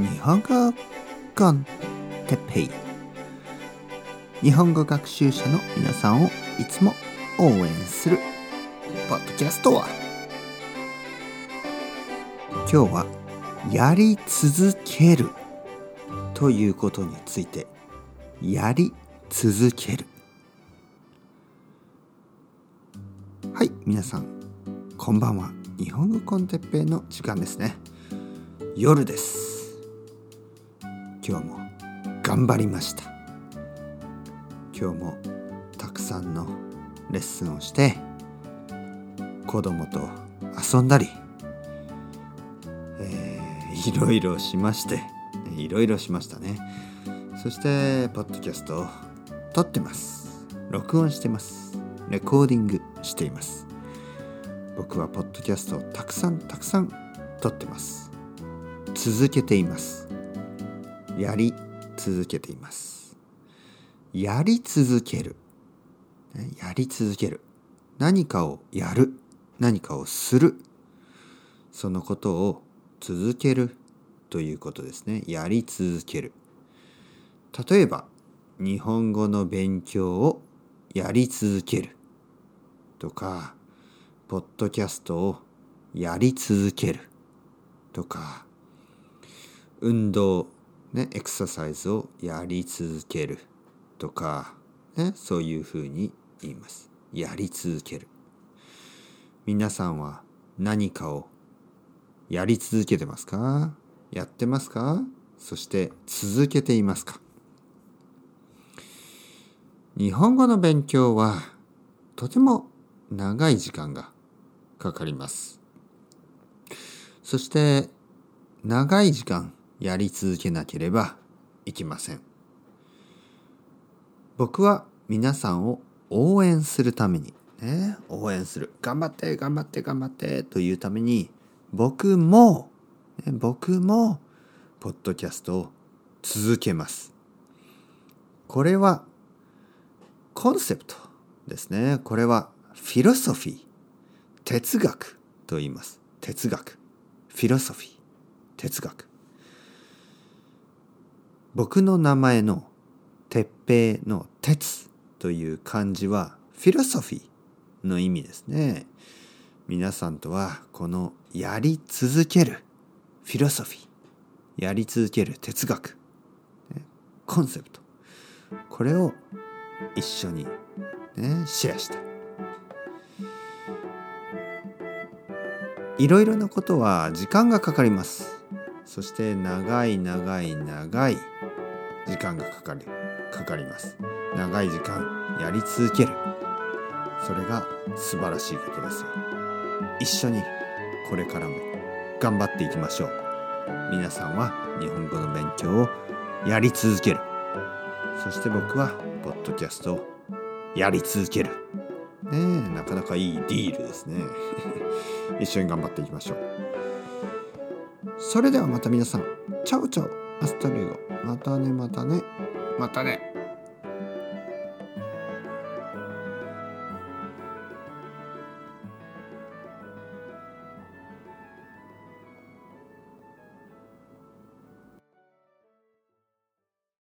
日本語コンテペイ。日本語学習者の皆さんをいつも応援するポッドキャストは。今日はやり続けるということについてやり続ける。はい皆さんこんばんは。日本語コンテッペイの時間ですね。夜です。今日も頑張りました。今日もたくさんのレッスンをして子供と遊んだり、えー、いろいろしましていろいろしましたね。そしてポッドキャストを撮ってます。録音してます。レコーディングしています。僕はポッドキャストをたくさんたくさん撮ってます。続けています。やり続けています。やり続ける。やり続ける。何かをやる。何かをする。そのことを続けるということですね。やり続ける。例えば日本語の勉強をやり続ける。とかポッドキャストをやり続ける。とか運動、ね、エクササイズをやり続けるとか、ね、そういうふうに言います。やり続ける。皆さんは何かをやり続けてますか？やってますか？そして続けていますか？日本語の勉強はとても長い時間がかかります。そして長い時間やり続けなければいけません。僕は皆さんを応援するために、ね、応援する。頑張って、頑張って、頑張ってというために、僕も、僕も、ポッドキャストを続けます。これは、コンセプトですね。これは、フィロソフィー、哲学と言います。哲学。フィロソフィー、哲学。僕の名前の鉄平の鉄という漢字はフィロソフィーの意味ですね。皆さんとはこのやり続けるフィロソフィー、やり続ける哲学、コンセプト、これを一緒に、ね、シェアした。いろいろなことは時間がかかります。そして長い長い長い時間がかかりかかります。長い時間やり続ける。それが素晴らしいことですよ。一緒にこれからも頑張っていきましょう。皆さんは日本語の勉強をやり続ける。そして僕はポッドキャストをやり続ける。ねえなかなかいいディールですね。一緒に頑張っていきましょう。それではまた皆さん。 Ciao ciao。Hasta luego またねまたね。またね。